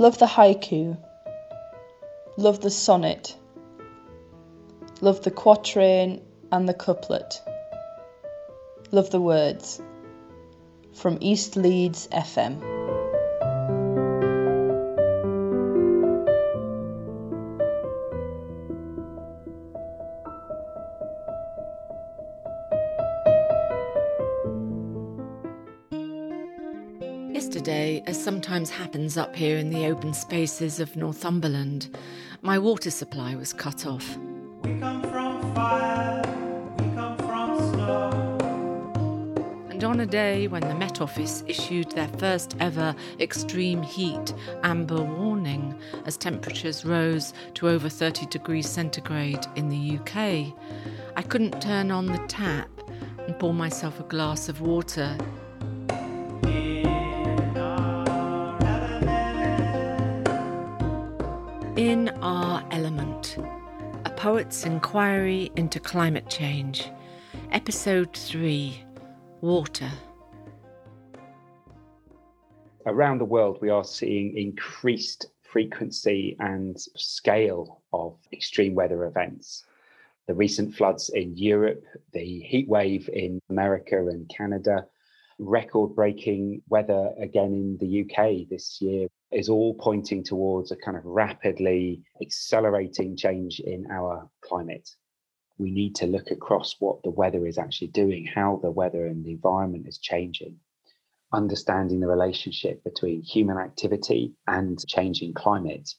Love the haiku. Love the sonnet. Love the quatrain and the couplet. Love the words. From East Leeds FM. Sometimes happens up here in the open spaces of Northumberland, my water supply was cut off. We come from fire, we come from snow. And on a day when the Met Office issued their first ever extreme heat amber warning as temperatures rose to over 30 degrees centigrade in the UK, I couldn't turn on the tap and pour myself a glass of water. In Our Element, a poet's inquiry into climate change, Episode 3 Water. around the world, we are seeing increased frequency and scale of extreme weather events. The recent floods in Europe, the heat wave in America and Canada, record breaking weather again in the UK this year is all pointing towards a kind of rapidly accelerating change in our climate. We need to look across what the weather is actually doing, how the weather and the environment is changing understanding the relationship between human activity and changing climate.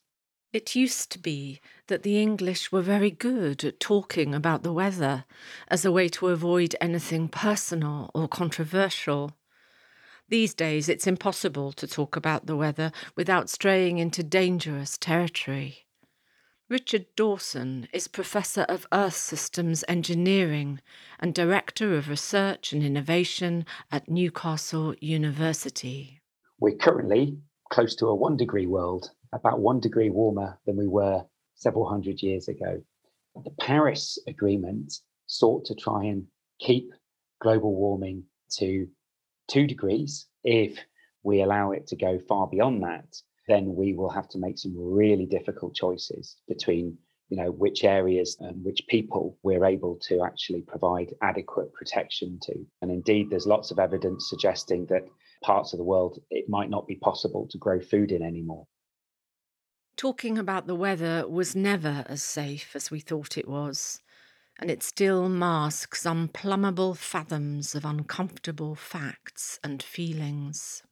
It used to be that the English were very good at talking about the weather as a way to avoid anything personal or controversial. These days, it's impossible to talk about the weather without straying into dangerous territory. Richard Dawson is Professor of Earth Systems Engineering and Director of Research and Innovation at Newcastle University. We're currently close to a one degree world, about one degree warmer than we were several hundred years ago. The Paris Agreement sought to try and keep global warming to two degrees. If we allow it to go far beyond that, then we will have to make some really difficult choices between you know which areas and which people we're able to actually provide adequate protection to and indeed there's lots of evidence suggesting that parts of the world it might not be possible to grow food in anymore Talking about the weather was never as safe as we thought it was, and it still masks unplumbable fathoms of uncomfortable facts and feelings.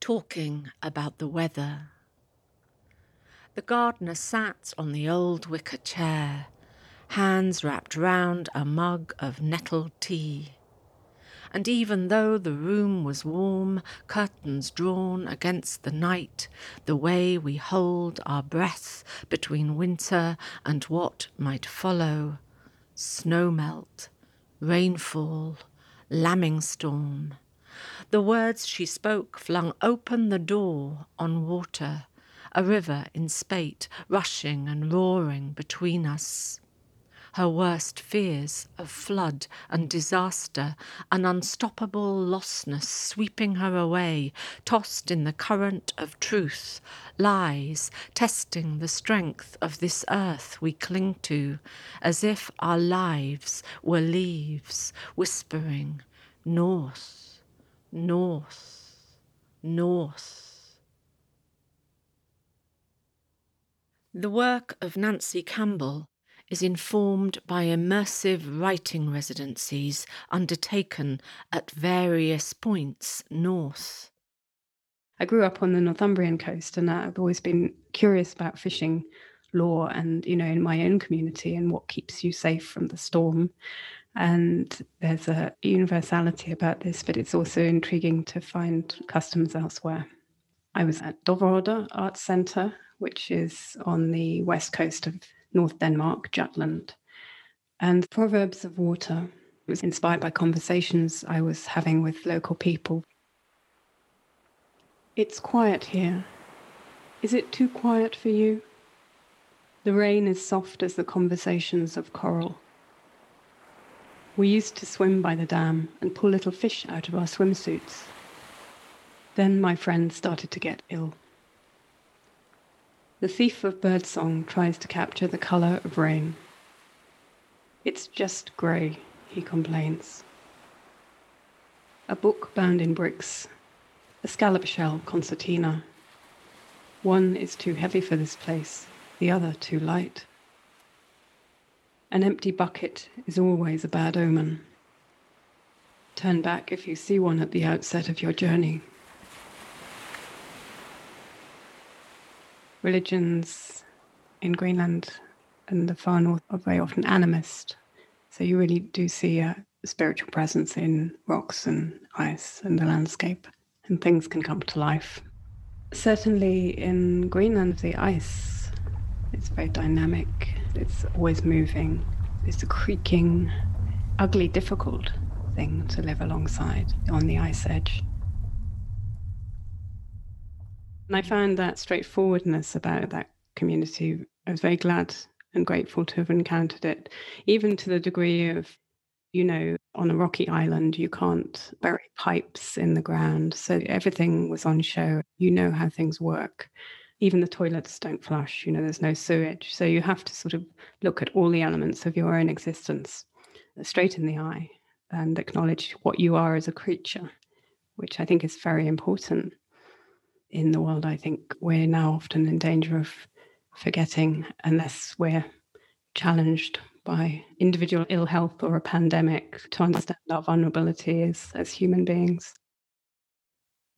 Talking about the weather. The gardener sat on the old wicker chair, hands wrapped round a mug of nettle tea. And even though the room was warm, curtains drawn against the night, the way we hold our breath between winter and what might follow snow melt, rainfall, lambing storm. The words she spoke flung open the door on water, a river in spate, rushing and roaring between us. Her worst fears of flood and disaster, an unstoppable lostness sweeping her away, tossed in the current of truth, lies, testing the strength of this earth we cling to, as if our lives were leaves, whispering, North, North, North. The work of Nancy Campbell is informed by immersive writing residencies undertaken at various points north. I grew up on the Northumbrian coast and I've always been curious about fishing lore and, you know, in my own community and what keeps you safe from the storm. And there's a universality about this, but it's also intriguing to find customs elsewhere. I was at Doverodde Arts Centre, which is on the west coast of North Denmark, Jutland. And Proverbs of Water was inspired by conversations I was having with local people. It's quiet here. Is it too quiet for you? The rain is soft as the conversations of coral. We used to swim by the dam and pull little fish out of our swimsuits. Then my friend started to get ill. The thief of birdsong tries to capture the colour of rain. It's just grey, he complains. A book bound in bricks, a scallop shell concertina. One is too heavy for this place, the other too light. An empty bucket is always a bad omen. Turn back if you see one at the outset of your journey. Religions in Greenland and the far north are very often animist. So you really do see a spiritual presence in rocks and ice and the landscape, and things can come to life. Certainly in Greenland, the ice, it's very dynamic, it's always moving, it's a creaking, ugly, difficult thing to live alongside on the ice edge. And I found that straightforwardness about that community. I was very glad and grateful to have encountered it, even to the degree of, you know, on a rocky island, you can't bury pipes in the ground. So everything was on show. You know how things work. Even the toilets don't flush, you know, there's no sewage. So you have to sort of look at all the elements of your own existence straight in the eye and acknowledge what you are as a creature, which I think is very important in the world. I think we're now often in danger of forgetting unless we're challenged by individual ill health or a pandemic to understand our vulnerability as, as human beings.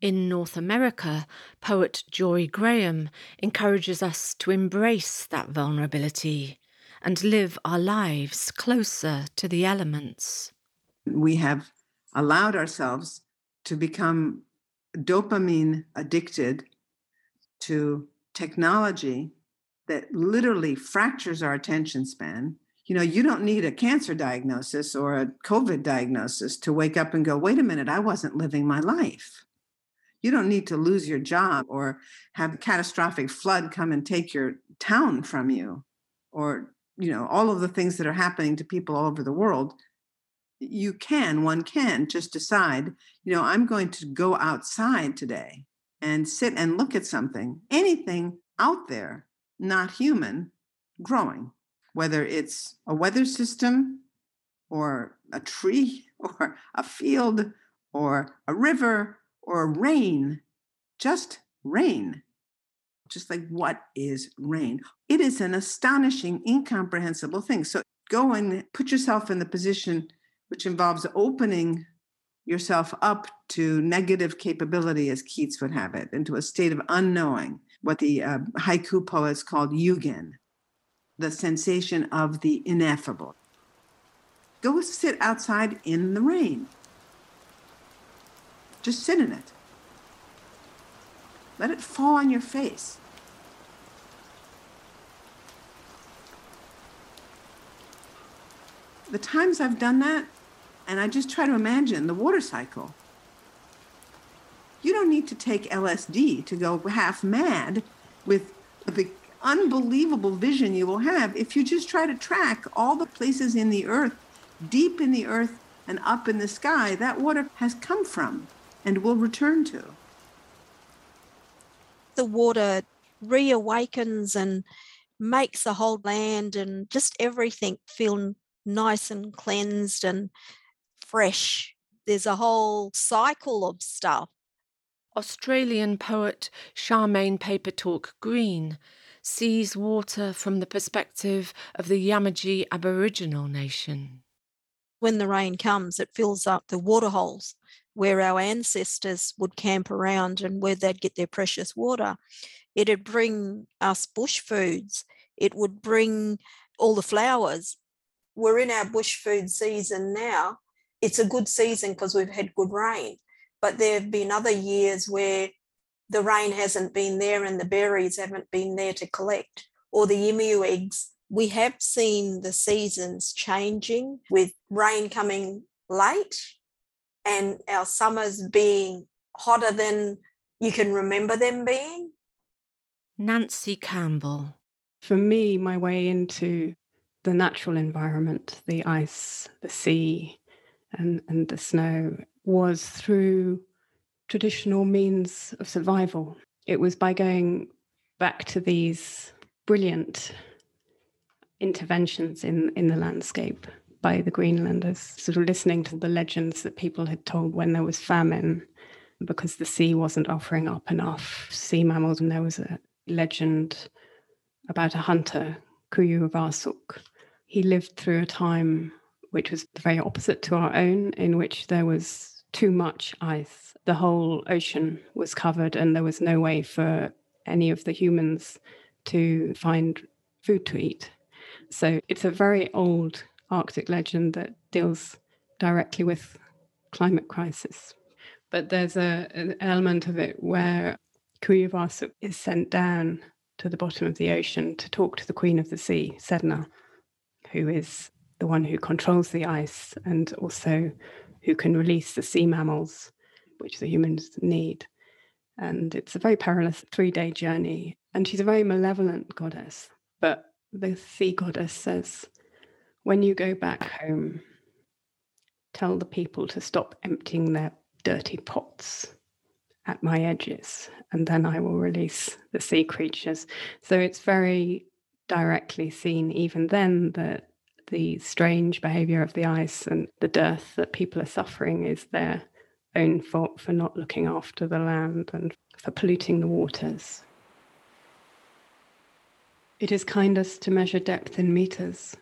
In North America, poet Jorie Graham encourages us to embrace that vulnerability and live our lives closer to the elements we have allowed ourselves to become dopamine addicted to technology that literally fractures our attention span. You know, you don't need a cancer diagnosis or a COVID diagnosis to wake up and go, wait a minute, I wasn't living my life. You don't need to lose your job or have a catastrophic flood come and take your town from you or, you know, all of the things that are happening to people all over the world you can, one can just decide, you know, I'm going to go outside today and sit and look at something, anything out there, not human, growing, whether it's a weather system or a tree or a field or a river or rain, just rain. Just like what is rain? It is an astonishing, incomprehensible thing. So go and put yourself in the position which involves opening yourself up to negative capability, as Keats would have it, into a state of unknowing, what the uh, haiku poets called yugen, the sensation of the ineffable. Go sit outside in the rain. Just sit in it. Let it fall on your face. The times I've done that, and I just try to imagine the water cycle. You don't need to take LSD to go half mad with the unbelievable vision you will have if you just try to track all the places in the earth, deep in the earth and up in the sky, that water has come from and will return to. The water reawakens and makes the whole land and just everything feel nice and cleansed and fresh. There's a whole cycle of stuff. Australian poet Charmaine Papertalk Green sees water from the perspective of the Yamatji Aboriginal nation. When the rain comes, it fills up the waterholes where our ancestors would camp around and where they'd get their precious water. It'd bring us bush foods. It would bring all the flowers. We're in our bush food season now, it's a good season because we've had good rain. But there have been other years where the rain hasn't been there and the berries haven't been there to collect, or the emu eggs. We have seen the seasons changing with rain coming late and our summers being hotter than you can remember them being. Nancy Campbell. For me, my way into the natural environment, the ice, the sea, and, and the snow was through traditional means of survival. It was by going back to these brilliant interventions in, in the landscape by the Greenlanders, sort of listening to the legends that people had told when there was famine because the sea wasn't offering up enough sea mammals. And there was a legend about a hunter, Kuyu Kuju He lived through a time which was very opposite to our own, in which there was too much ice. The whole ocean was covered, and there was no way for any of the humans to find food to eat. So it's a very old Arctic legend that deals directly with climate crisis. But there's a, an element of it where Kuivasuk is sent down to the bottom of the ocean to talk to the Queen of the Sea, Sedna, who is the one who controls the ice and also who can release the sea mammals, which the humans need. And it's a very perilous three day journey. And she's a very malevolent goddess. But the sea goddess says, when you go back home, tell the people to stop emptying their dirty pots at my edges, and then I will release the sea creatures. So it's very directly seen, even then, that the strange behavior of the ice and the dearth that people are suffering is their own fault for not looking after the land and for polluting the waters. It is kindest to measure depth in meters.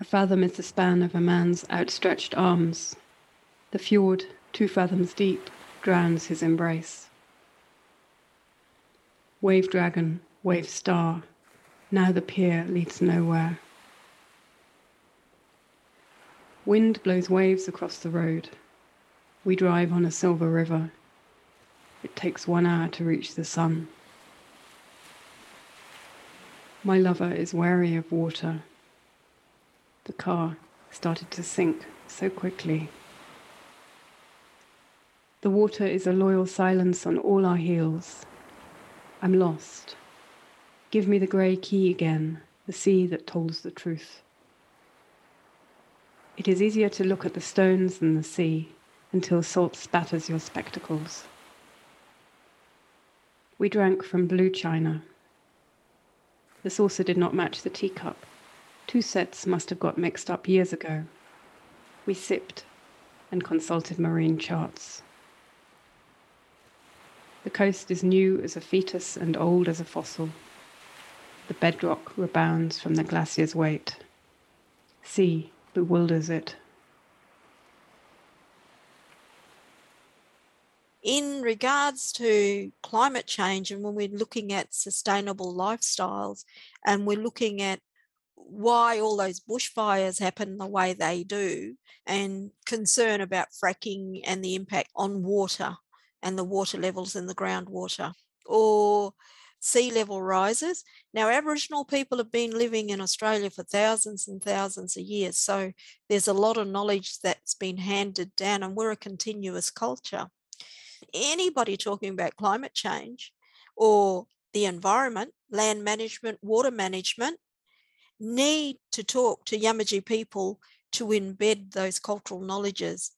A fathom is the span of a man's outstretched arms. The fjord, two fathoms deep, drowns his embrace. Wave dragon, wave star, now the pier leads nowhere. Wind blows waves across the road. We drive on a silver river. It takes one hour to reach the sun. My lover is wary of water. The car started to sink so quickly. The water is a loyal silence on all our heels. I'm lost. Give me the grey key again, the sea that tells the truth. It is easier to look at the stones than the sea until salt spatters your spectacles. We drank from blue china. The saucer did not match the teacup. Two sets must have got mixed up years ago. We sipped and consulted marine charts. The coast is new as a fetus and old as a fossil. The bedrock rebounds from the glacier's weight. Sea bewilders it. in regards to climate change and when we're looking at sustainable lifestyles and we're looking at why all those bushfires happen the way they do and concern about fracking and the impact on water and the water levels in the groundwater or sea level rises. Now, Aboriginal people have been living in Australia for thousands and thousands of years. So there's a lot of knowledge that's been handed down, and we're a continuous culture. Anybody talking about climate change or the environment, land management, water management, need to talk to Yamatji people to embed those cultural knowledges.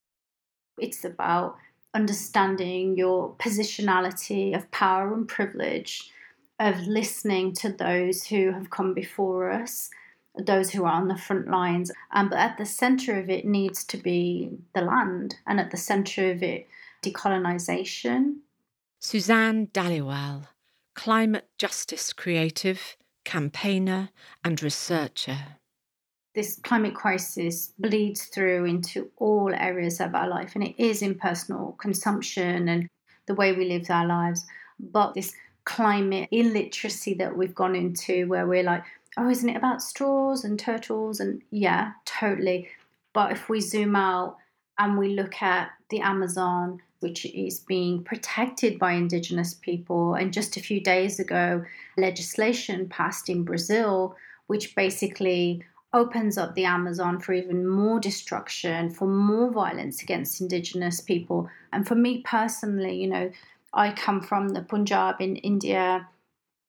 It's about understanding your positionality of power and privilege, of listening to those who have come before us, those who are on the front lines. Um, but at the center of it needs to be the land, and at the center of it, decolonisation. Suzanne Dhaliwal, climate justice creative, campaigner, and researcher this climate crisis bleeds through into all areas of our life, and it is in personal consumption and the way we live our lives. But this climate illiteracy that we've gone into, where we're like, oh, isn't it about straws and turtles? And yeah, totally. But if we zoom out and we look at the Amazon, which is being protected by Indigenous people, and just a few days ago, legislation passed in Brazil, which basically opens up the Amazon for even more destruction, for more violence against Indigenous people. And for me personally, you know, I come from the Punjab in India,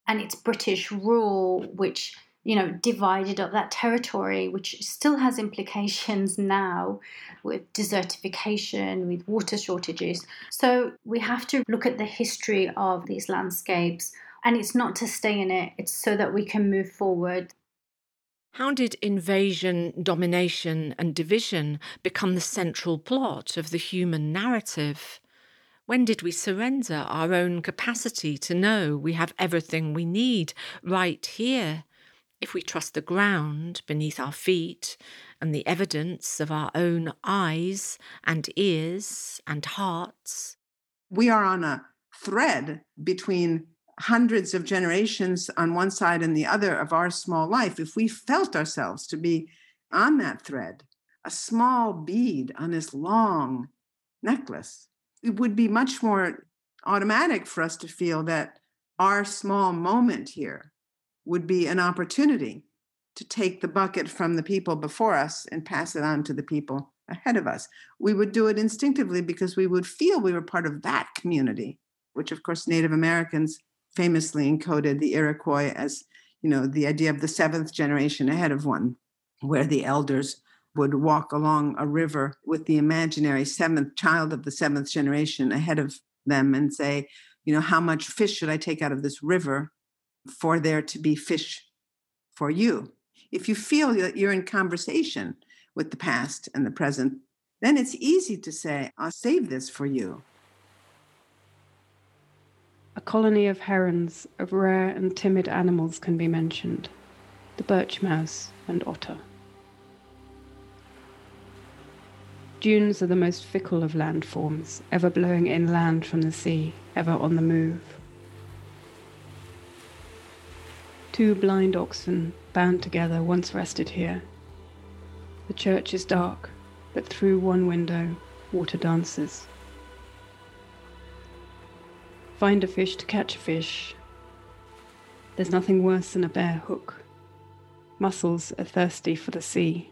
and it's British rule which you know divided up that territory, which still has implications now with desertification, with water shortages. So we have to look at the history of these landscapes And it's not to stay in it, it's so that we can move forward. How did invasion, domination, and division become the central plot of the human narrative? When did we surrender our own capacity to know we have everything we need right here? If we trust the ground beneath our feet and the evidence of our own eyes and ears and hearts. We are on a thread between hundreds of generations on one side and the other of our small life, if we felt ourselves to be on that thread, a small bead on this long necklace, it would be much more automatic for us to feel that our small moment here would be an opportunity to take the bucket from the people before us and pass it on to the people ahead of us. We would do it instinctively because we would feel we were part of that community, which, of course, Native Americans famously encoded the Iroquois as, you know, the idea of the seventh generation ahead of one, where the elders would walk along a river with the imaginary seventh child of the seventh generation ahead of them and say, you know, how much fish should I take out of this river for there to be fish for you? If you feel that you're in conversation with the past and the present, then it's easy to say, I'll save this for you. A colony of herons, of rare and timid animals, can be mentioned the birch mouse and otter. Dunes are the most fickle of landforms, ever blowing inland from the sea, ever on the move. Two blind oxen, bound together, once rested here. The church is dark, but through one window, water dances. Find a fish to catch a fish. There's nothing worse than a bare hook. Mussels are thirsty for the sea.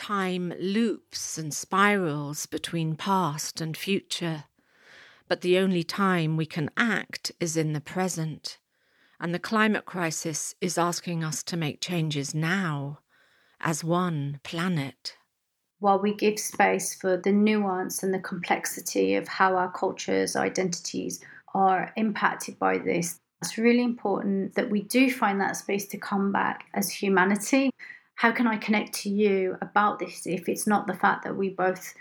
Time loops and spirals between past and future, but the only time we can act is in the present. And the climate crisis is asking us to make changes now, as one planet while we give space for the nuance and the complexity of how our cultures, identities are impacted by this, it's really important that we do find that space to come back as humanity. How can I connect to you about this if it's not the fact that we both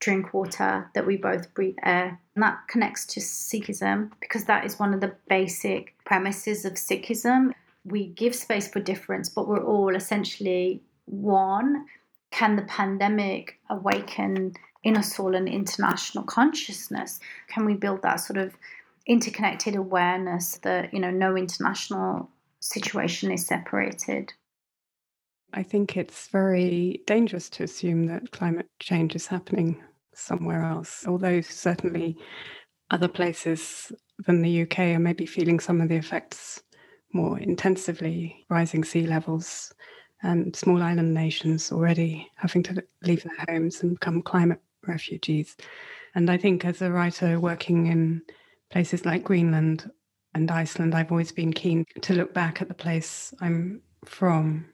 drink water, that we both breathe air? And that connects to Sikhism because that is one of the basic premises of Sikhism. We give space for difference, but we're all essentially one can the pandemic awaken in us all an international consciousness? Can we build that sort of interconnected awareness that, you know, no international situation is separated? I think it's very dangerous to assume that climate change is happening somewhere else, although certainly other places than the UK are maybe feeling some of the effects more intensively, rising sea levels, and small island nations already having to leave their homes and become climate refugees. And I think as a writer working in places like Greenland and Iceland, I've always been keen to look back at the place I'm from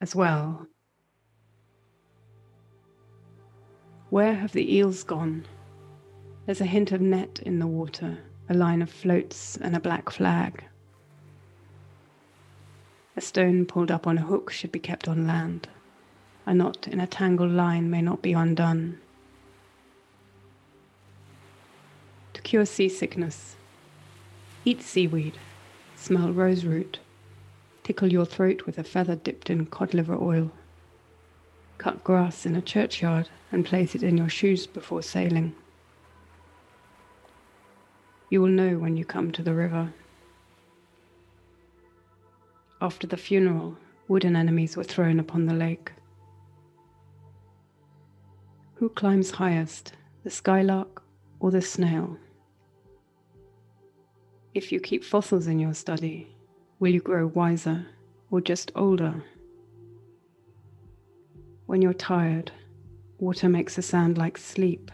as well. Where have the eels gone? There's a hint of net in the water, a line of floats, and a black flag. A stone pulled up on a hook should be kept on land. A knot in a tangled line may not be undone. To cure seasickness, eat seaweed, smell roseroot, tickle your throat with a feather dipped in cod liver oil. Cut grass in a churchyard and place it in your shoes before sailing. You will know when you come to the river. After the funeral, wooden enemies were thrown upon the lake. Who climbs highest, the skylark or the snail? If you keep fossils in your study, will you grow wiser or just older? When you're tired, water makes a sound like sleep,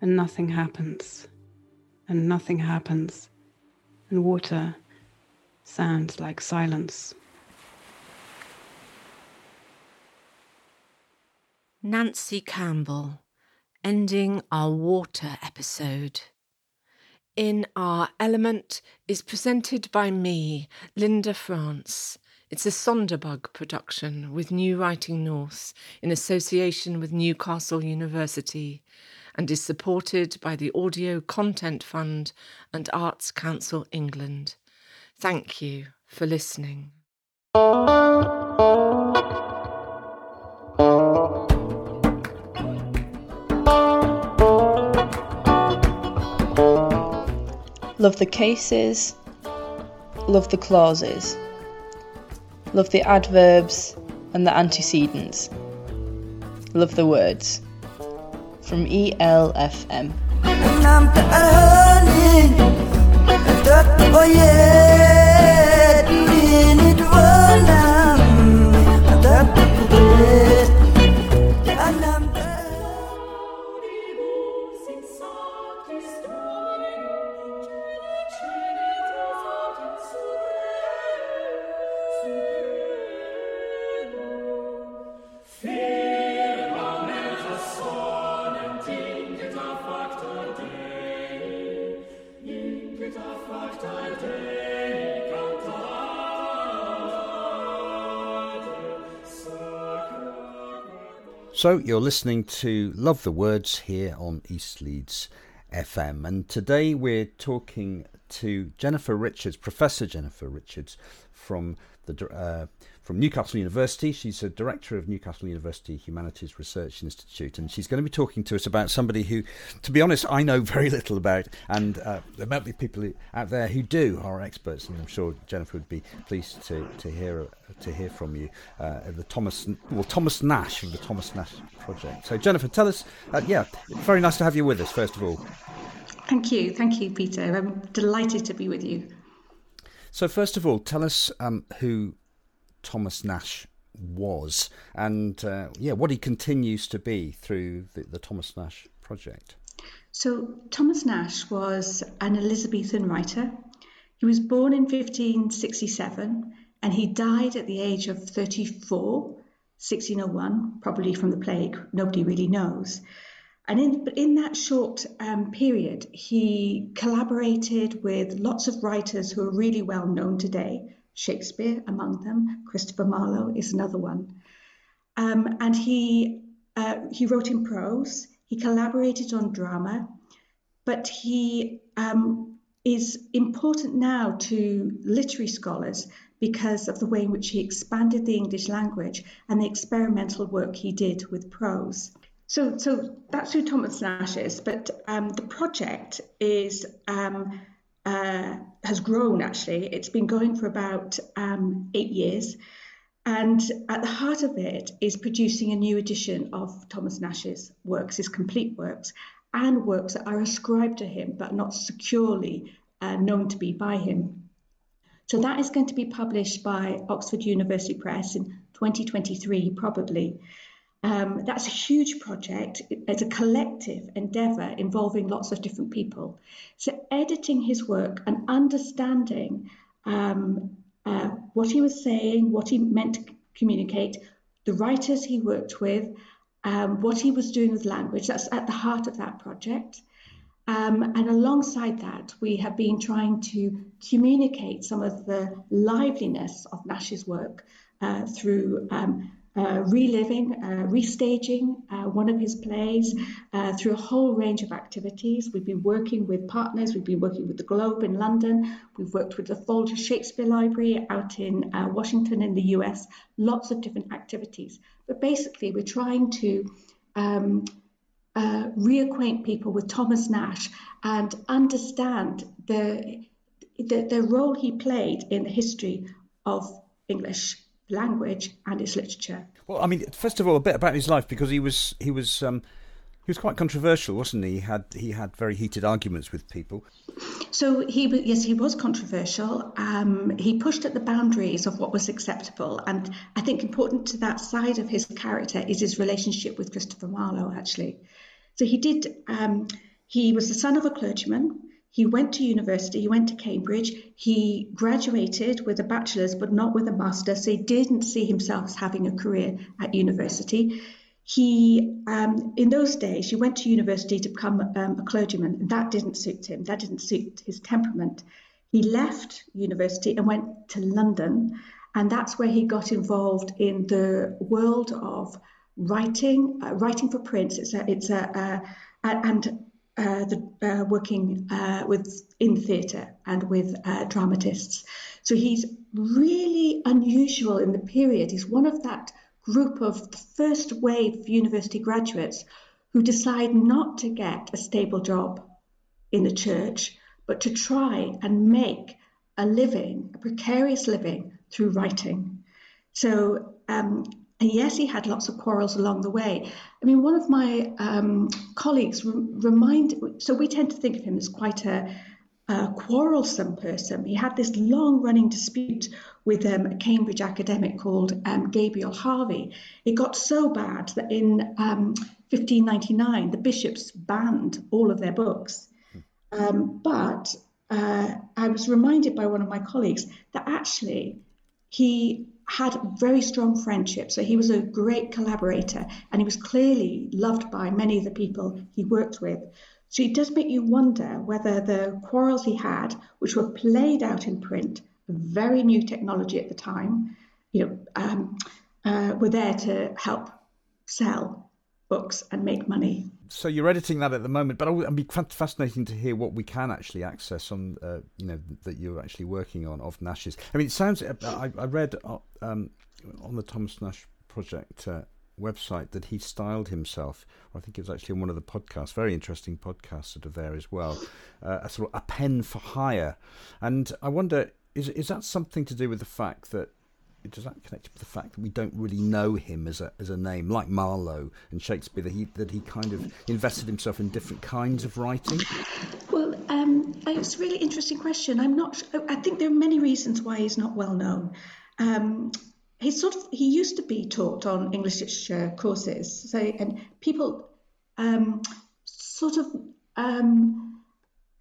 and nothing happens, and nothing happens, and water sounds like silence. Nancy Campbell, ending our water episode. In Our Element is presented by me, Linda France. It's a Sonderbug production with New Writing North in association with Newcastle University and is supported by the Audio Content Fund and Arts Council England. Thank you for listening. Love the cases, love the clauses, love the adverbs and the antecedents, love the words. From ELFM. So you're listening to Love the Words here on East Leeds FM, and today we're talking to Jennifer Richards, Professor Jennifer Richards from the uh, from Newcastle University. She's a director of Newcastle University Humanities Research Institute, and she's going to be talking to us about somebody who, to be honest, I know very little about, and uh, there might be people out there who do are experts, and I'm sure Jennifer would be pleased to, to hear to hear from you. Uh, the Thomas well Thomas Nashe of the Thomas Nashe Project. So Jennifer, tell us, uh, yeah, very nice to have you with us. First of all, thank you, thank you, Peter. I'm delighted to be with you. So first of all, tell us um, who Thomas Nashe was, and uh, yeah, what he continues to be through the, the Thomas Nashe project. So, Thomas Nashe was an Elizabethan writer. He was born in 1567 and he died at the age of 34, 1601, probably from the plague. Nobody really knows. And in, in that short um, period, he collaborated with lots of writers who are really well known today, Shakespeare among them, Christopher Marlowe is another one. Um, and he, uh, he wrote in prose, he collaborated on drama, but he um, is important now to literary scholars because of the way in which he expanded the English language and the experimental work he did with prose. So, so that's who Thomas Nashe is, but um, the project is um, uh, has grown actually. It's been going for about um, eight years. And at the heart of it is producing a new edition of Thomas Nashe's works, his complete works, and works that are ascribed to him but not securely uh, known to be by him. So that is going to be published by Oxford University Press in 2023, probably. Um, that's a huge project. It's a collective endeavour involving lots of different people. So, editing his work and understanding um, uh, what he was saying, what he meant to communicate, the writers he worked with, um, what he was doing with language, that's at the heart of that project. Um, and alongside that, we have been trying to communicate some of the liveliness of Nashe's work uh, through um, uh, reliving, uh, restaging uh, one of his plays uh, through a whole range of activities. We've been working with partners, we've been working with the Globe in London, we've worked with the Folger Shakespeare Library out in uh, Washington in the US, lots of different activities. But basically, we're trying to um, uh, reacquaint people with Thomas Nashe and understand the, the, the role he played in the history of English language and its literature. Well, I mean, first of all, a bit about his life because he was he was um, he was quite controversial, wasn't he? He had he had very heated arguments with people. So he yes, he was controversial. Um, he pushed at the boundaries of what was acceptable, and I think important to that side of his character is his relationship with Christopher Marlowe. Actually, so he did. Um, he was the son of a clergyman. He went to university, he went to Cambridge, he graduated with a bachelor's but not with a master, so he didn't see himself as having a career at university. he, um, in those days, he went to university to become um, a clergyman, that didn't suit him. That didn't suit his temperament. He left university and went to London, and that's where he got involved in the world of writing, uh, writing for print. It's a, it's a, uh, and uh, the, uh, working uh, with in theatre and with uh, dramatists. So he's really unusual in the period. He's one of that group of the first wave university graduates who decide not to get a stable job in the church, but to try and make a living, a precarious living through writing. So, um, and yes, he had lots of quarrels along the way. I mean, one of my um, colleagues re- reminded, so we tend to think of him as quite a, a quarrelsome person. He had this long running dispute with um, a Cambridge academic called um, Gabriel Harvey. It got so bad that in 1599 um, the bishops banned all of their books. Um, but uh, I was reminded by one of my colleagues that actually he had very strong friendship. So he was a great collaborator and he was clearly loved by many of the people he worked with. So it does make you wonder whether the quarrels he had, which were played out in print, very new technology at the time, you know, um, uh, were there to help sell books and make money. So you're editing that at the moment, but it'd be fascinating to hear what we can actually access on, uh, you know, that you're actually working on of Nashe's. I mean, it sounds. Uh, I, I read uh, um, on the Thomas Nashe project uh, website that he styled himself. I think it was actually on one of the podcasts, very interesting podcasts that are there as well. Uh, a sort of a pen for hire, and I wonder is is that something to do with the fact that does that connect with the fact that we don't really know him as a as a name, like Marlowe and Shakespeare, that he that he kind of invested himself in different kinds of writing? Well, um, it's a really interesting question. I'm not. I think there are many reasons why he's not well known. Um, he sort of he used to be taught on English literature courses, so and people um, sort of um,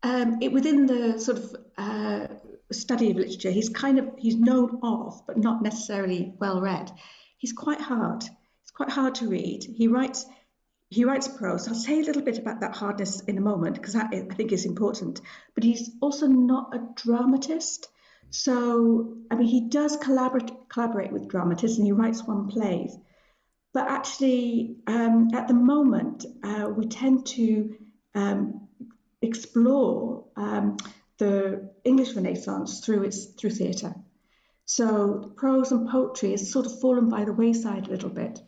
um, it within the sort of uh, study of literature, he's kind of he's known of, but not necessarily well read. He's quite hard. It's quite hard to read. He writes he writes prose. I'll say a little bit about that hardness in a moment because that I think is important. But he's also not a dramatist. So I mean, he does collaborate collaborate with dramatists, and he writes one plays. But actually, um, at the moment, uh, we tend to um, explore um, the English Renaissance through its through theatre. So prose and poetry has sort of fallen by the wayside a little bit.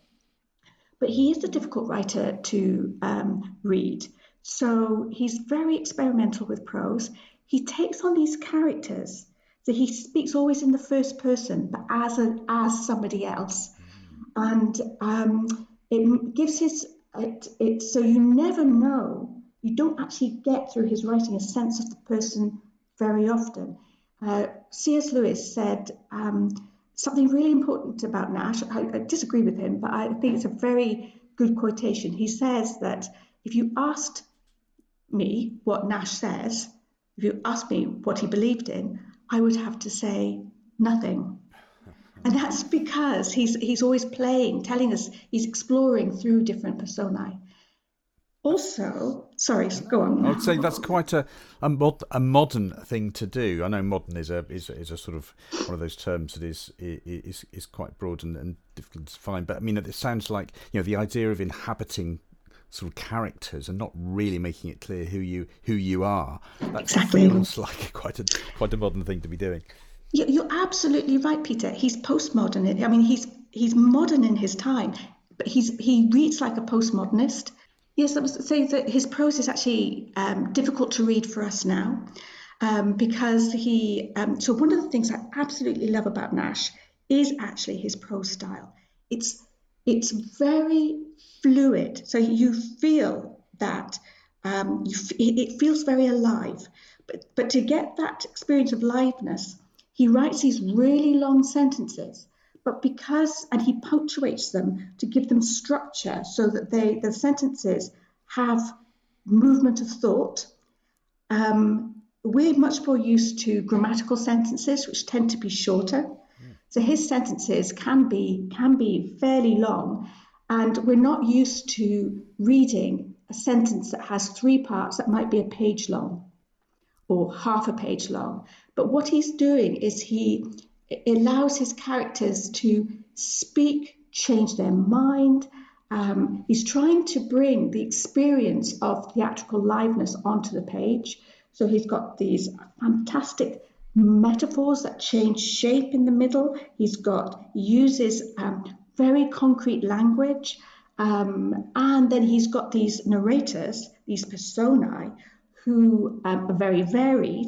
But he is a difficult writer to um, read. So he's very experimental with prose. He takes on these characters. So he speaks always in the first person, but as a, as somebody else, and um, it gives his it, it so you never know you don't actually get through his writing a sense of the person very often. Uh, C.S. Lewis said um, something really important about Nashe. I, I, disagree with him, but I think it's a very good quotation. He says that if you asked me what Nashe says, if you asked me what he believed in, I would have to say nothing. And that's because he's he's always playing, telling us he's exploring through different personae. Also, sorry, go on. I would say that's quite a a, mod, a modern thing to do. I know modern is a is, is a sort of one of those terms that is is is quite broad and, and difficult to define. But I mean, it sounds like you know the idea of inhabiting sort of characters and not really making it clear who you who you are. That exactly. feels like quite a quite a modern thing to be doing. You're absolutely right, Peter. He's postmodern. I mean, he's he's modern in his time, but he's he reads like a postmodernist. Yes, I that his prose is actually um, difficult to read for us now um, because he. Um, so one of the things I absolutely love about Nashe is actually his prose style. It's it's very fluid, so you feel that um, you f- it feels very alive. But but to get that experience of liveness, he writes these really long sentences but because and he punctuates them to give them structure so that they the sentences have movement of thought. Um, we're much more used to grammatical sentences which tend to be shorter. So his sentences can be can be fairly long And we're not used to reading a sentence that has three parts that might be a page long or half a page long. But what he's doing is he allows his characters to speak, change their mind. Um, he's trying to bring the experience of theatrical liveness onto the page. So he's got these fantastic metaphors that change shape in the middle. He's got uses um, very concrete language. Um, and then he's got these narrators, these personae, who um, are very varied.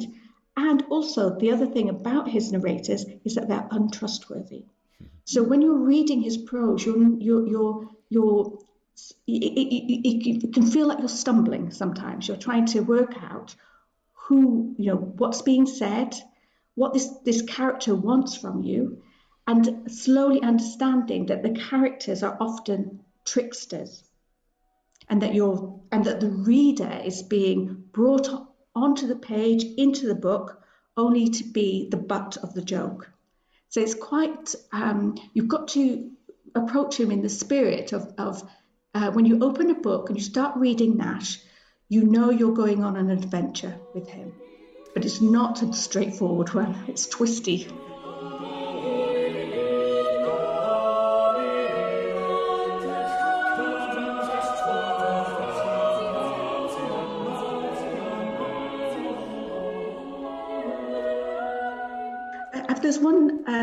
And also, the other thing about his narrators is that they're untrustworthy. Mm-hmm. So when you're reading his prose, you're, you're, you're, you're you can feel like you're stumbling sometimes. You're trying to work out who, you know, what's being said, what this, this character wants from you, and slowly understanding that the characters are often tricksters and that you're and that the reader is being brought onto the page into the book only to be the butt of the joke. So it's quite um, you've got to approach him in the spirit of, of uh, when you open a book and you start reading Nashe you know you're going on an adventure with him. But it's not a straightforward one. It's twisty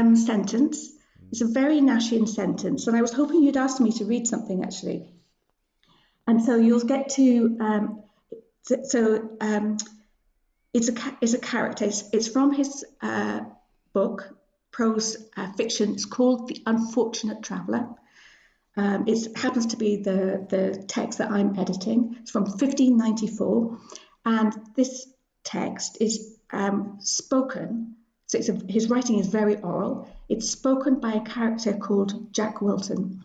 um, sentence. It's a very Nashian sentence, and I was hoping you'd ask me to read something actually. And so you'll get to. Um, so um, it's a it's a character. It's, it's from his uh, book, prose uh, fiction. It's called The Unfortunate Traveller. Um, it happens to be the the text that I'm editing. It's from 1594, and this text is um, spoken so a, his writing is very oral. It's spoken by a character called Jack Wilton.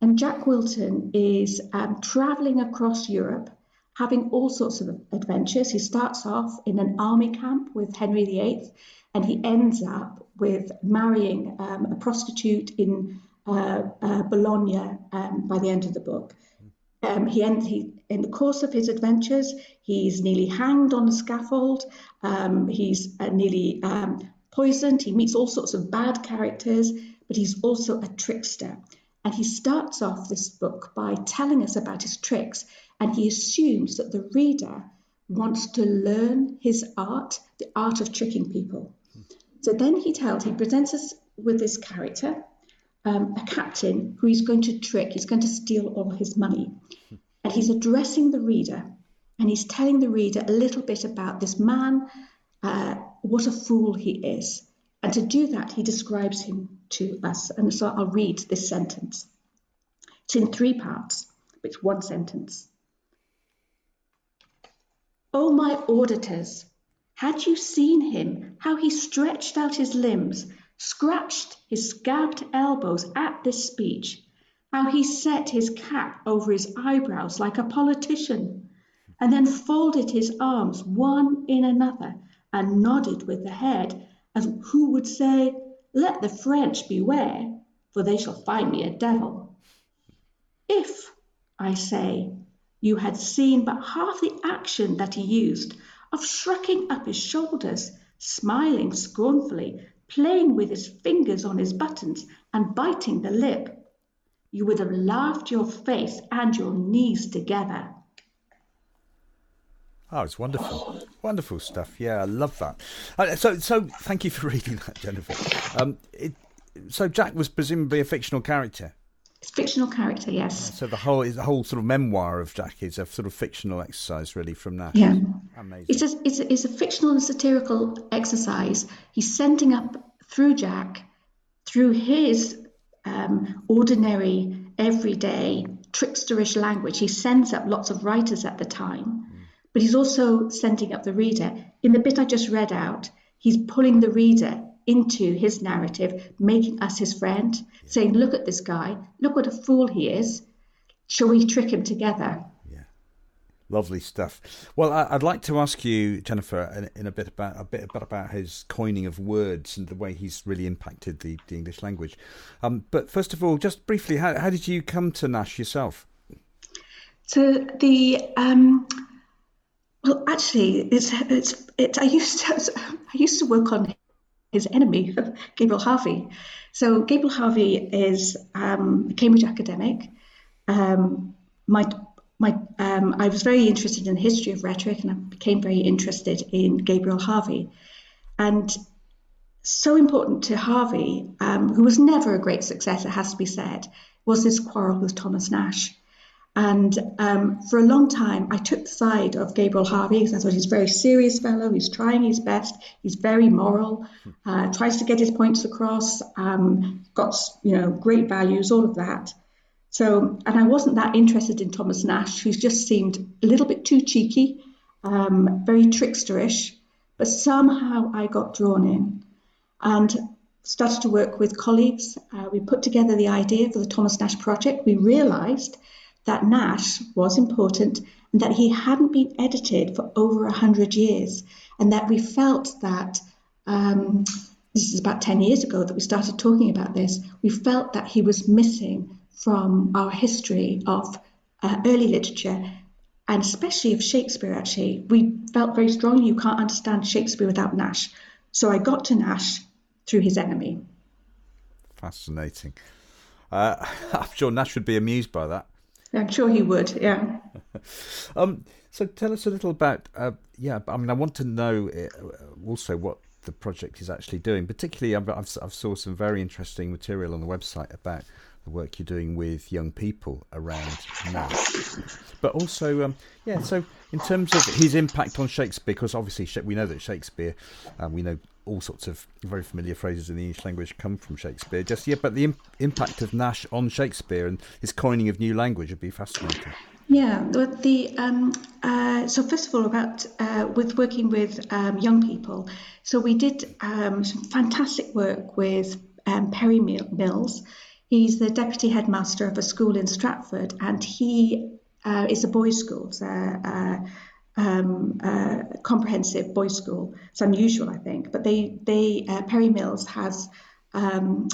And Jack Wilton is um, traveling across Europe, having all sorts of adventures. He starts off in an army camp with Henry VIII, and he ends up with marrying um, a prostitute in uh, uh, Bologna um, by the end of the book. Um, he, end, he, in the course of his adventures, he's nearly hanged on the scaffold. Um, he's uh, nearly um, poisoned. He meets all sorts of bad characters, but he's also a trickster. And he starts off this book by telling us about his tricks, and he assumes that the reader wants to learn his art, the art of tricking people. So then he tells, he presents us with this character, um, a captain who he's going to trick, he's going to steal all his money. And he's addressing the reader, and he's telling the reader a little bit about this man uh, what a fool he is. And to do that, he describes him to us. And so I'll read this sentence. It's in three parts, but it's one sentence. Oh, my auditors, had you seen him, how he stretched out his limbs, scratched his scabbed elbows at this speech, how he set his cap over his eyebrows like a politician, and then folded his arms one in another and nodded with the head, as who would say, Let the French beware, for they shall find me a devil. If, I say, you had seen but half the action that he used of shrugging up his shoulders, smiling scornfully, playing with his fingers on his buttons, and biting the lip, you would have laughed your face and your knees together. Oh, it's wonderful, wonderful stuff. Yeah, I love that. Uh, so, so thank you for reading that, Jennifer. Um, it, so Jack was presumably a fictional character. It's fictional character, yes. So the whole the whole sort of memoir of Jack is a sort of fictional exercise, really, from that. Yeah, amazing. It's a, it's a, it's a fictional and satirical exercise. He's sending up through Jack, through his um, ordinary, everyday, tricksterish language. He sends up lots of writers at the time but he's also sending up the reader. In the bit I just read out, he's pulling the reader into his narrative, making us his friend, saying, Look at this guy, look what a fool he is. Shall we trick him together? Yeah. Lovely stuff. Well, I, would like to ask you, Jennifer, in, in, a bit about a bit about his coining of words and the way he's really impacted the, the English language. Um, but first of all, just briefly, how, how did you come to Nashe yourself? So the um, well, actually, it's it's it. I used to I used to work on his enemy, Gabriel Harvey. So Gabriel Harvey is um, a Cambridge academic. Um, my my um, I was very interested in the history of rhetoric, and I became very interested in Gabriel Harvey. And so important to Harvey, um, who was never a great success, it has to be said, was his quarrel with Thomas Nashe. And um, for a long time, I took the side of Gabriel Harvey because I thought he's a very serious fellow. He's trying his best. He's very moral. Uh, tries to get his points across. Um, got you know great values, all of that. So, and I wasn't that interested in Thomas Nashe, who just seemed a little bit too cheeky, um, very tricksterish. But somehow I got drawn in, and started to work with colleagues. Uh, we put together the idea for the Thomas Nashe project. We realised that Nashe was important and that he hadn't been edited for over 100 years, and that we felt that. Um, this is about 10 years ago that we started talking about this. We felt that he was missing from our history of uh, early literature and especially of Shakespeare, actually. We felt very strongly you can't understand Shakespeare without Nashe. So I got to Nashe through his enemy. Fascinating. Uh, I'm sure Nashe would be amused by that. I'm sure he would. Yeah. um, so tell us a little about. Uh, yeah, I mean, I want to know uh, also what the project is actually doing. Particularly, I've, I've, I've saw some very interesting material on the website about the work you're doing with young people around now. But also, um, yeah, so in terms of his impact on Shakespeare, because obviously we know that Shakespeare, um, we know all sorts of very familiar phrases in the English language come from Shakespeare. Just yeah, but the Im- impact of Nashe on Shakespeare and his coining of new language would be fascinating. Yeah, but the um, uh, so first of all about uh, with working with um, young people. So we did um, some fantastic work with um, Perry Mills. He's the deputy headmaster of a school in Stratford, and he uh, is a boys' school. It's a, um, uh, comprehensive boys' school. It's unusual, I think, but they they uh, Perry Mills has um,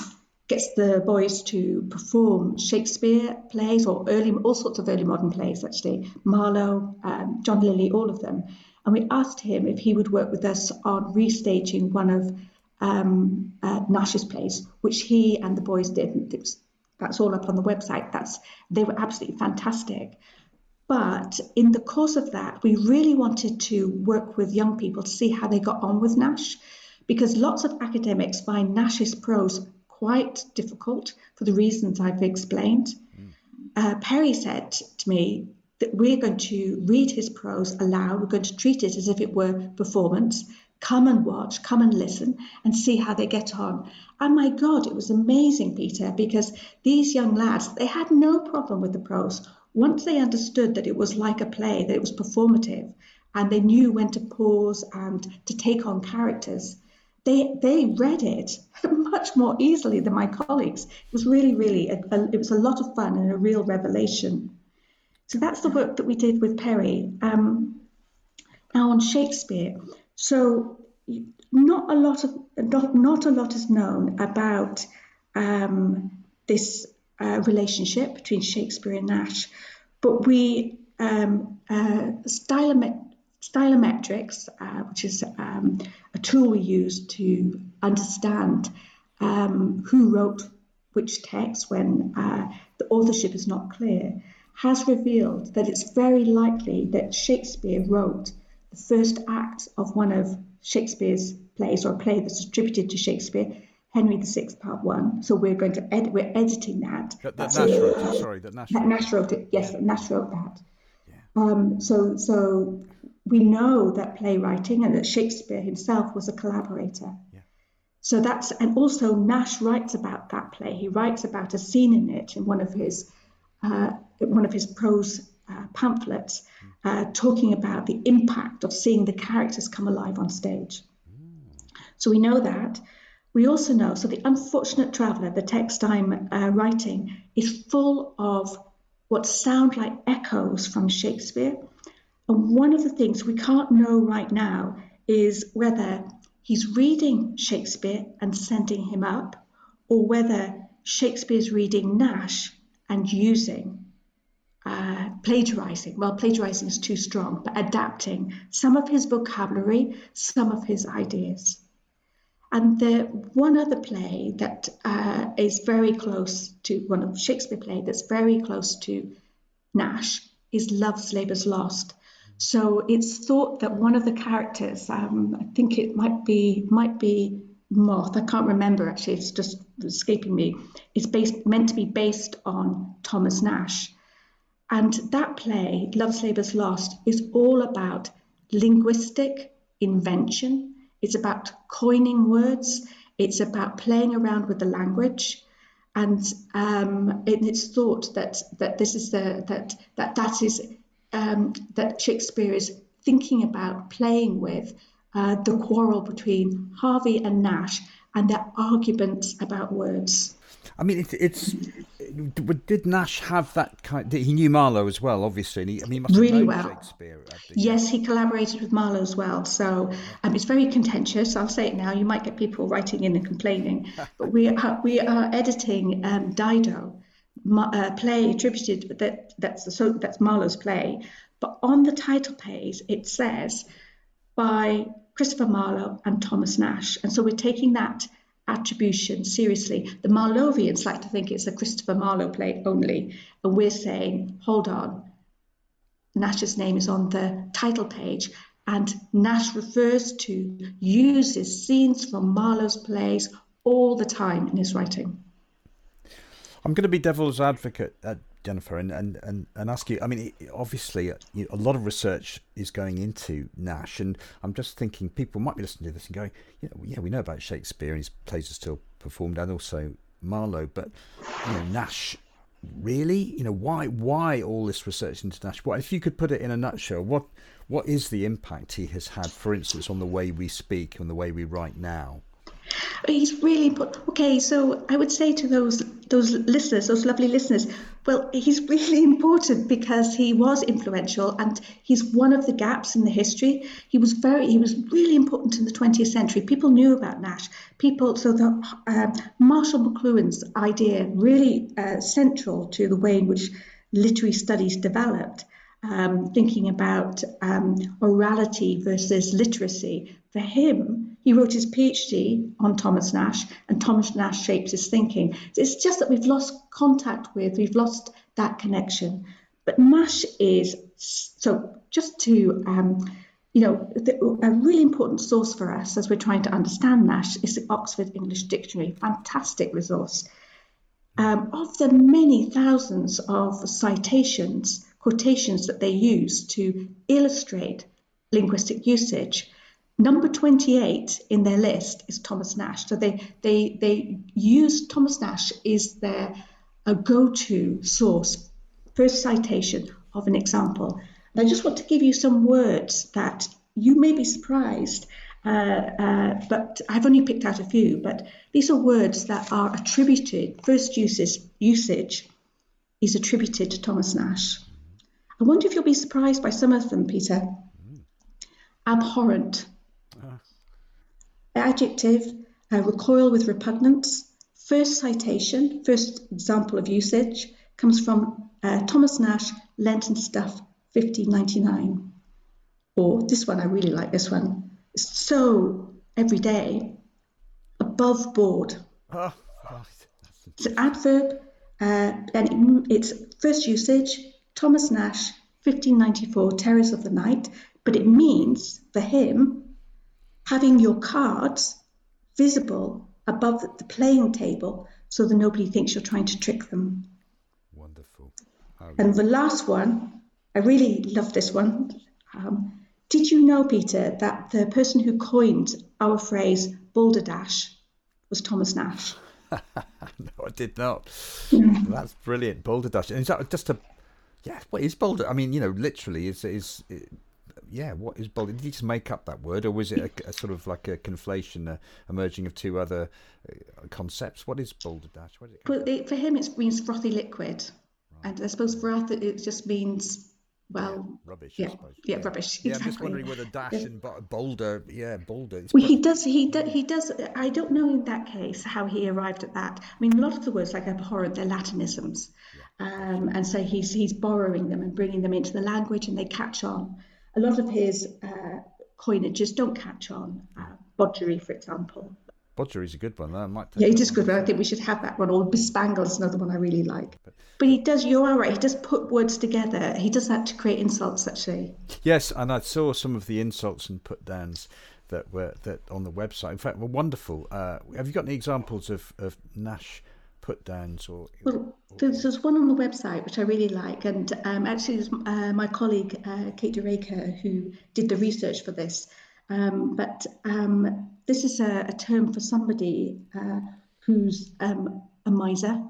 gets the boys to perform Shakespeare plays or early all sorts of early modern plays actually Marlowe, um, John Lyly, all of them. And we asked him if he would work with us on restaging one of um, uh, Nashe's plays, which he and the boys did. Was, that's all up on the website. That's they were absolutely fantastic. But in the course of that, we really wanted to work with young people to see how they got on with Nashe, because lots of academics find Nashe's prose quite difficult for the reasons I've explained. Mm. Uh, Perry said to me that we're going to read his prose aloud, we're going to treat it as if it were performance. Come and watch, come and listen, and see how they get on. And my God, it was amazing, Peter, because these young lads, they had no problem with the prose once they understood that it was like a play, that it was performative, and they knew when to pause and to take on characters, they they read it much more easily than my colleagues. It was really, really, a, a, it was a lot of fun and a real revelation. So that's the work that we did with Perry. Um, now on Shakespeare, so not a lot of not, not a lot is known about um, this uh, relationship between Shakespeare and Nashe, but we um, uh, stylometrics, uh, which is um, a tool we use to understand um, who wrote which text when uh, the authorship is not clear, has revealed that it's very likely that Shakespeare wrote the first act of one of Shakespeare's plays or a play that's attributed to Shakespeare Henry VI, Part One. So we're going to edit. We're editing that. That, that Nashe wrote it. Sorry, that Nashe. That Nashe wrote it. Yes, yeah. Nashe wrote that. Yeah. Um, so so we know that playwriting and that Shakespeare himself was a collaborator. Yeah. So that's and also Nashe writes about that play. He writes about a scene in it in one of his uh, one of his prose uh, pamphlets, hmm. uh, talking about the impact of seeing the characters come alive on stage. Mm. So we know that. We also know, so the unfortunate traveller, the text I'm uh, writing, is full of what sound like echoes from Shakespeare. And one of the things we can't know right now is whether he's reading Shakespeare and sending him up, or whether Shakespeare's reading Nashe and using uh, plagiarizing. Well, plagiarizing is too strong, but adapting some of his vocabulary, some of his ideas. And the one other play that uh, is very close to one of Shakespeare play that's very close to Nashe is Love's Labour's Lost. So it's thought that one of the characters, um, I think it might be might be Moth. I can't remember actually. It's just escaping me. Is based meant to be based on Thomas Nashe, and that play, Love's Labour's Lost, is all about linguistic invention it's about coining words. It's about playing around with the language, and um, it's thought that that this is the that that that is um, that Shakespeare is thinking about playing with uh, the quarrel between Harvey and Nashe and their arguments about words. I mean, it, it's did Nashe have that kind? He knew Marlowe as well, obviously. And he, I mean, he really well. Shakespeare. Yes, he collaborated with Marlowe as well. So um, it's very contentious. I'll say it now. You might get people writing in and complaining, but we are we are editing um, Dido, a play attributed that that's so that's Marlowe's play, but on the title page it says by Christopher Marlowe and Thomas Nashe, and so we're taking that attribution seriously. The Marlovians like to think it's a Christopher Marlowe play only, and we're saying, hold on, Nashe's name is on the title page, and Nashe refers to, uses scenes from Marlowe's plays all the time in his writing. I'm going to be devil's advocate, uh, Jennifer, and, and, and, and ask you. I mean, obviously, uh, a lot of research is going into Nashe, and I'm just thinking people might be listening to this and going, know, yeah, we know about Shakespeare and his plays are still performed, and also Marlowe, but you know, Nashe, really, you know, why why all this research into Nashe? What if you could put it in a nutshell? What what is the impact he has had, for instance, on the way we speak and the way we write now? He's really. Okay, so I would say to those those listeners, those lovely listeners, well, he's really important because he was influential and he's one of the gaps in the history. He was very, he was really important in the 20th century. People knew about Nashe. People, so the uh, Marshall McLuhan's idea really uh, central to the way in which literary studies developed. Um, thinking about um, orality versus literacy. For him, he wrote his PhD on Thomas Nashe, and Thomas Nashe shapes his thinking. It's just that we've lost contact with, we've lost that connection. But Nashe is so just to um, you know, the, a really important source for us as we're trying to understand Nash is the Oxford English Dictionary, fantastic resource. Um, of the many thousands of citations, quotations that they use to illustrate linguistic usage, Number 28 in their list is Thomas Nashe. So they they they use Thomas Nashe is their a go-to source, first citation of an example. And I just want to give you some words that you may be surprised, uh, uh, but I've only picked out a few. But these are words that are attributed. First uses usage is attributed to Thomas Nashe. I wonder if you'll be surprised by some of them, Peter. Abhorrent Adjective, uh, recoil with repugnance. First citation, first example of usage, comes from uh, Thomas Nashe, Lenten Stuff, 1599. Or this one, I really like this one. So every day, above board. Oh, it's an adverb, uh, and it, it's first usage, Thomas Nashe, 1594, Terrors of the Night, but it means for him having your cards visible above the playing table so that nobody thinks you're trying to trick them. Wonderful. and the last one, I really love this one. Um, did you know, Peter, that the person who coined our phrase balderdash was Thomas Nashe? no, I did not. Mm. That's brilliant. Balderdash. And is that just a yeah, what is boulder? I mean, you know, literally, is is yeah, what is bold? Did he just make up that word, or was it a, a sort of like a conflation, a, a merging of two other uh, concepts? What is balderdash? What it well, it, for him, it means frothy liquid, right. and I suppose for us, it just means well, rubbish. Yeah, yeah, rubbish. Yeah, exactly. I'm just wondering whether dash Yeah. and bo- boulder. Yeah, boulder. Well, he does. He does. He does. I don't know in that case how he arrived at that. I mean, a lot of the words like abhorrent, they're Latinisms, um, and so he's he's borrowing them and bringing them into the language, and they catch on. A lot of his uh, coinages don't catch on. Uh, Bodgery, for example. Bodger is a good one. I might. Yeah, it is good. I think we should have that one. Or bespangle is another one I really like. But he does. You are right. He does put words together. He does that to create insults, actually. Yes, and I saw some of the insults and put downs that were that on the website. In fact, were wonderful. Uh, have you got any examples of, of Nashe put downs or? Well, there's, there's one on the website which I really like, and um, actually, uh, my colleague uh, Kate De Rycker who did the research for this. Um, but um, this is a, a term for somebody uh, who's um, a miser.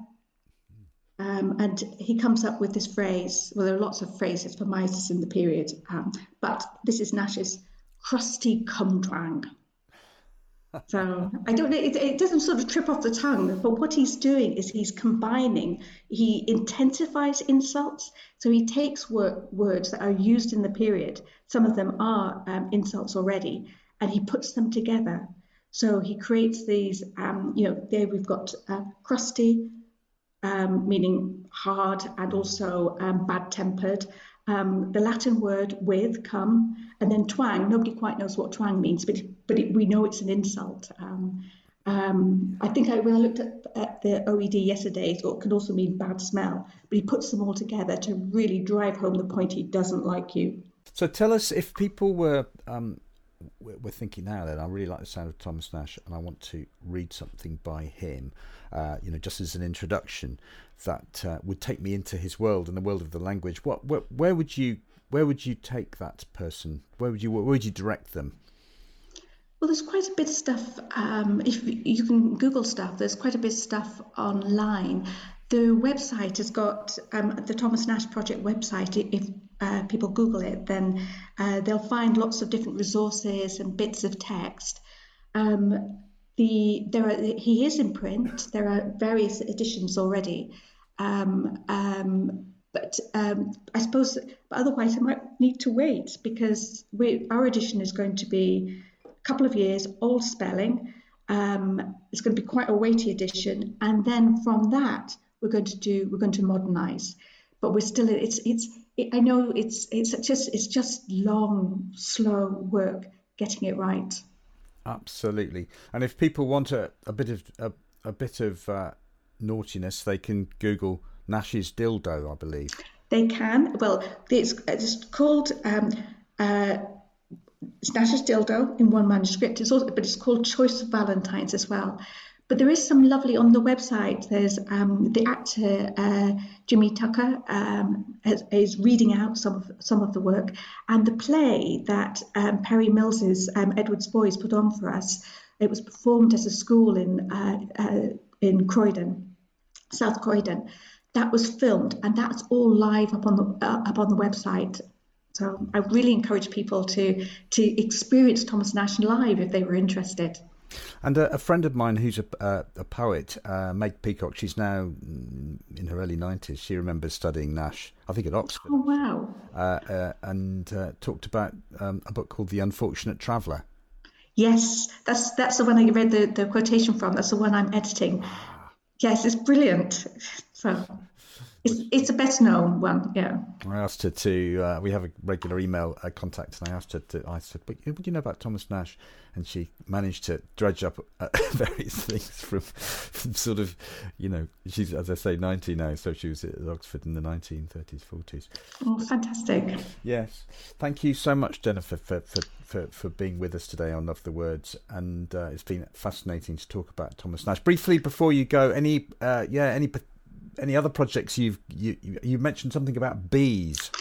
Um, and he comes up with this phrase. Well, there are lots of phrases for misers in the period, um, but this is Nashe's crusty cumtwang. So I don't know. It, it doesn't sort of trip off the tongue, but what he's doing is he's combining. He intensifies insults. So he takes wor- words that are used in the period. Some of them are um, insults already, and he puts them together. So he creates these. Um, you know, there we've got uh, crusty, um, meaning hard, and also um, bad-tempered. Um, the Latin word with, come, and then twang. Nobody quite knows what twang means, but but it, we know it's an insult. Um, um, I think I, when I looked at, at the OED yesterday, it can also mean bad smell. But he puts them all together to really drive home the point he doesn't like you. So tell us if people were um, we're thinking now that I really like the sound of Thomas Nashe and I want to read something by him, uh, you know, just as an introduction that uh, would take me into his world and the world of the language. What where, where would you where would you take that person? Where would you where would you direct them? Well, there's quite a bit of stuff. Um, if you can Google stuff, there's quite a bit of stuff online. The website has got um, the Thomas Nashe Project website. If uh, people Google it, then uh, they'll find lots of different resources and bits of text. Um, the there are he is in print. There are various editions already. Um, um, but um, I suppose, but otherwise, I might need to wait because we, our edition is going to be a couple of years, old spelling. Um, it's going to be quite a weighty edition, and then from that, we're going to do we're going to modernise. But we're still it's it's it, I know it's it's just it's just long, slow work getting it right. Absolutely. And if people want a, a bit of a, a bit of uh, naughtiness, they can Google Nashe's dildo, I believe. They can. Well, it's, it's called um, uh, it's Nashe's dildo in one manuscript. It's also, but it's called Choice of Valentines as well. But there is some lovely on the website. There's um, the actor uh, Jimmy Tucker um, is, reading out some of some of the work, and the play that um, Perry Mills's um, Edward's Boys put on for us. It was performed at a school in uh, uh, in Croydon, South Croydon. That was filmed, and that's all live up on the uh, up on the website. So I really encourage people to to experience Thomas Nashe live if they were interested. And a, a friend of mine who's a, uh, a poet, uh, Meg Peacock, she's now mm, in her early 90s. She remembers studying Nashe, I think at Oxford, Oh wow! uh, uh, and uh, talked about um, a book called The Unfortunate Traveller. Yes, that's that's the one I read the, the quotation from. That's the one I'm editing. Yes, it's brilliant. So it's it's a better known one. Yeah. I asked her to. Uh, we have a regular email uh, contact, and I asked her to. I said, "But what do you know about Thomas Nashe?" And she managed to dredge up uh, various things from, from sort of, you know, she's as I say, ninety now, so she was at Oxford in the nineteen thirties, forties. Oh, fantastic. Yes, thank you so much, Jennifer, for for, for, for being with us today on Love the Words, and uh, it's been fascinating to talk about Thomas Nashe. Briefly before you go, any uh, yeah, any any other projects you've you you mentioned something about bees.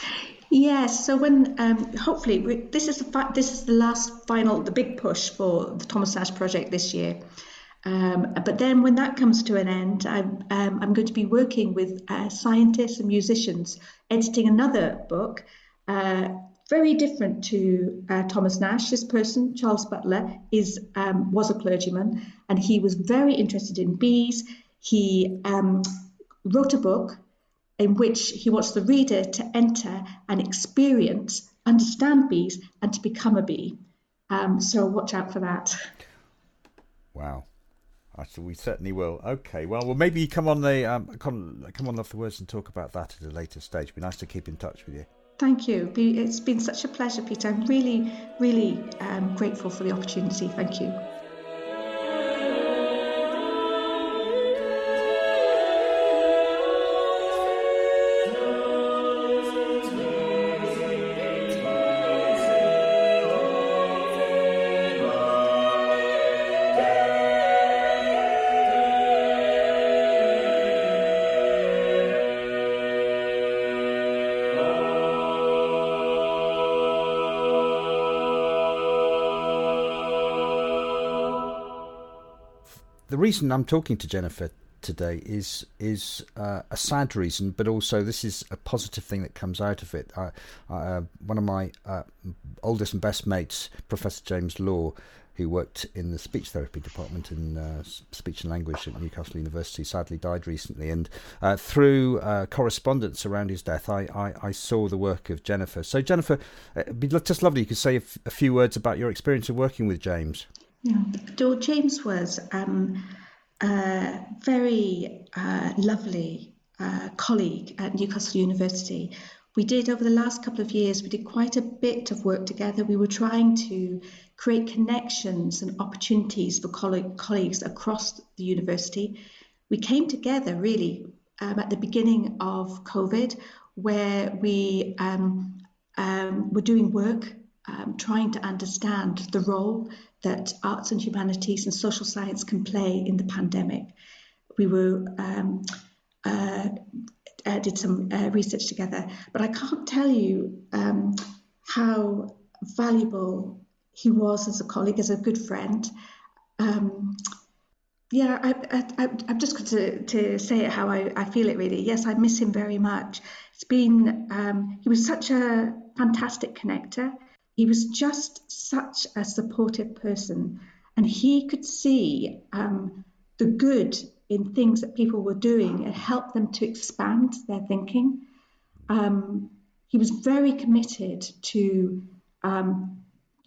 Yes. So when um, hopefully we, this is the fi- this is the last final the big push for the Thomas Nashe project this year. Um, but then when that comes to an end, I'm, um, I'm going to be working with uh, scientists and musicians editing another book, uh, very different to uh, Thomas Nashe. This person, Charles Butler, is um, was a clergyman, and he was very interested in bees. He um, wrote a book in which he wants the reader to enter and experience, understand bees, and to become a bee. Um, so watch out for that. Wow. So we certainly will. Okay, well, well, maybe come on the um, come, come on Love the Words and talk about that at a later stage. It'd be nice to keep in touch with you. Thank you. It's been such a pleasure, Peter. I'm really, really um, grateful for the opportunity. Thank you. Reason I'm talking to Jennifer today is is uh, a sad reason, but also this is a positive thing that comes out of it. I, uh, one of my uh, oldest and best mates, Professor James Law, who worked in the speech therapy department in uh, speech and language at Newcastle University, sadly died recently. And uh, through uh, correspondence around his death, I, I, I, saw the work of Jennifer. So, Jennifer, it'd be just lovely you could say a, f- a few words about your experience of working with James. Yeah, James was um, a very uh, lovely uh, colleague at Newcastle University. We did over the last couple of years, we did quite a bit of work together. We were trying to create connections and opportunities for colleagues across the university. We came together really um, at the beginning of COVID, where we um, um, were doing work um, trying to understand the role that arts and humanities and social science can play in the pandemic. We were um, uh, uh, did some uh, research together, but I can't tell you um, how valuable he was as a colleague, as a good friend. Um, yeah, I, I'm just going to, to say it how I, I feel it really. Yes, I miss him very much. It's been, um, he was such a fantastic connector. He was just such a supportive person, and he could see um, the good in things that people were doing and help them to expand their thinking. Um, he was very committed to um,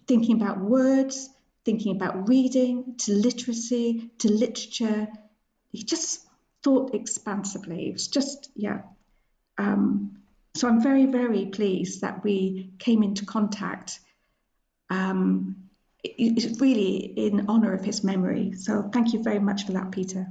thinking about words, thinking about reading, to literacy, to literature. He just thought expansively. It was just, yeah. Um, so I'm very, very pleased that we came into contact. Um, it's really in honour of his memory. So thank you very much for that, Peter.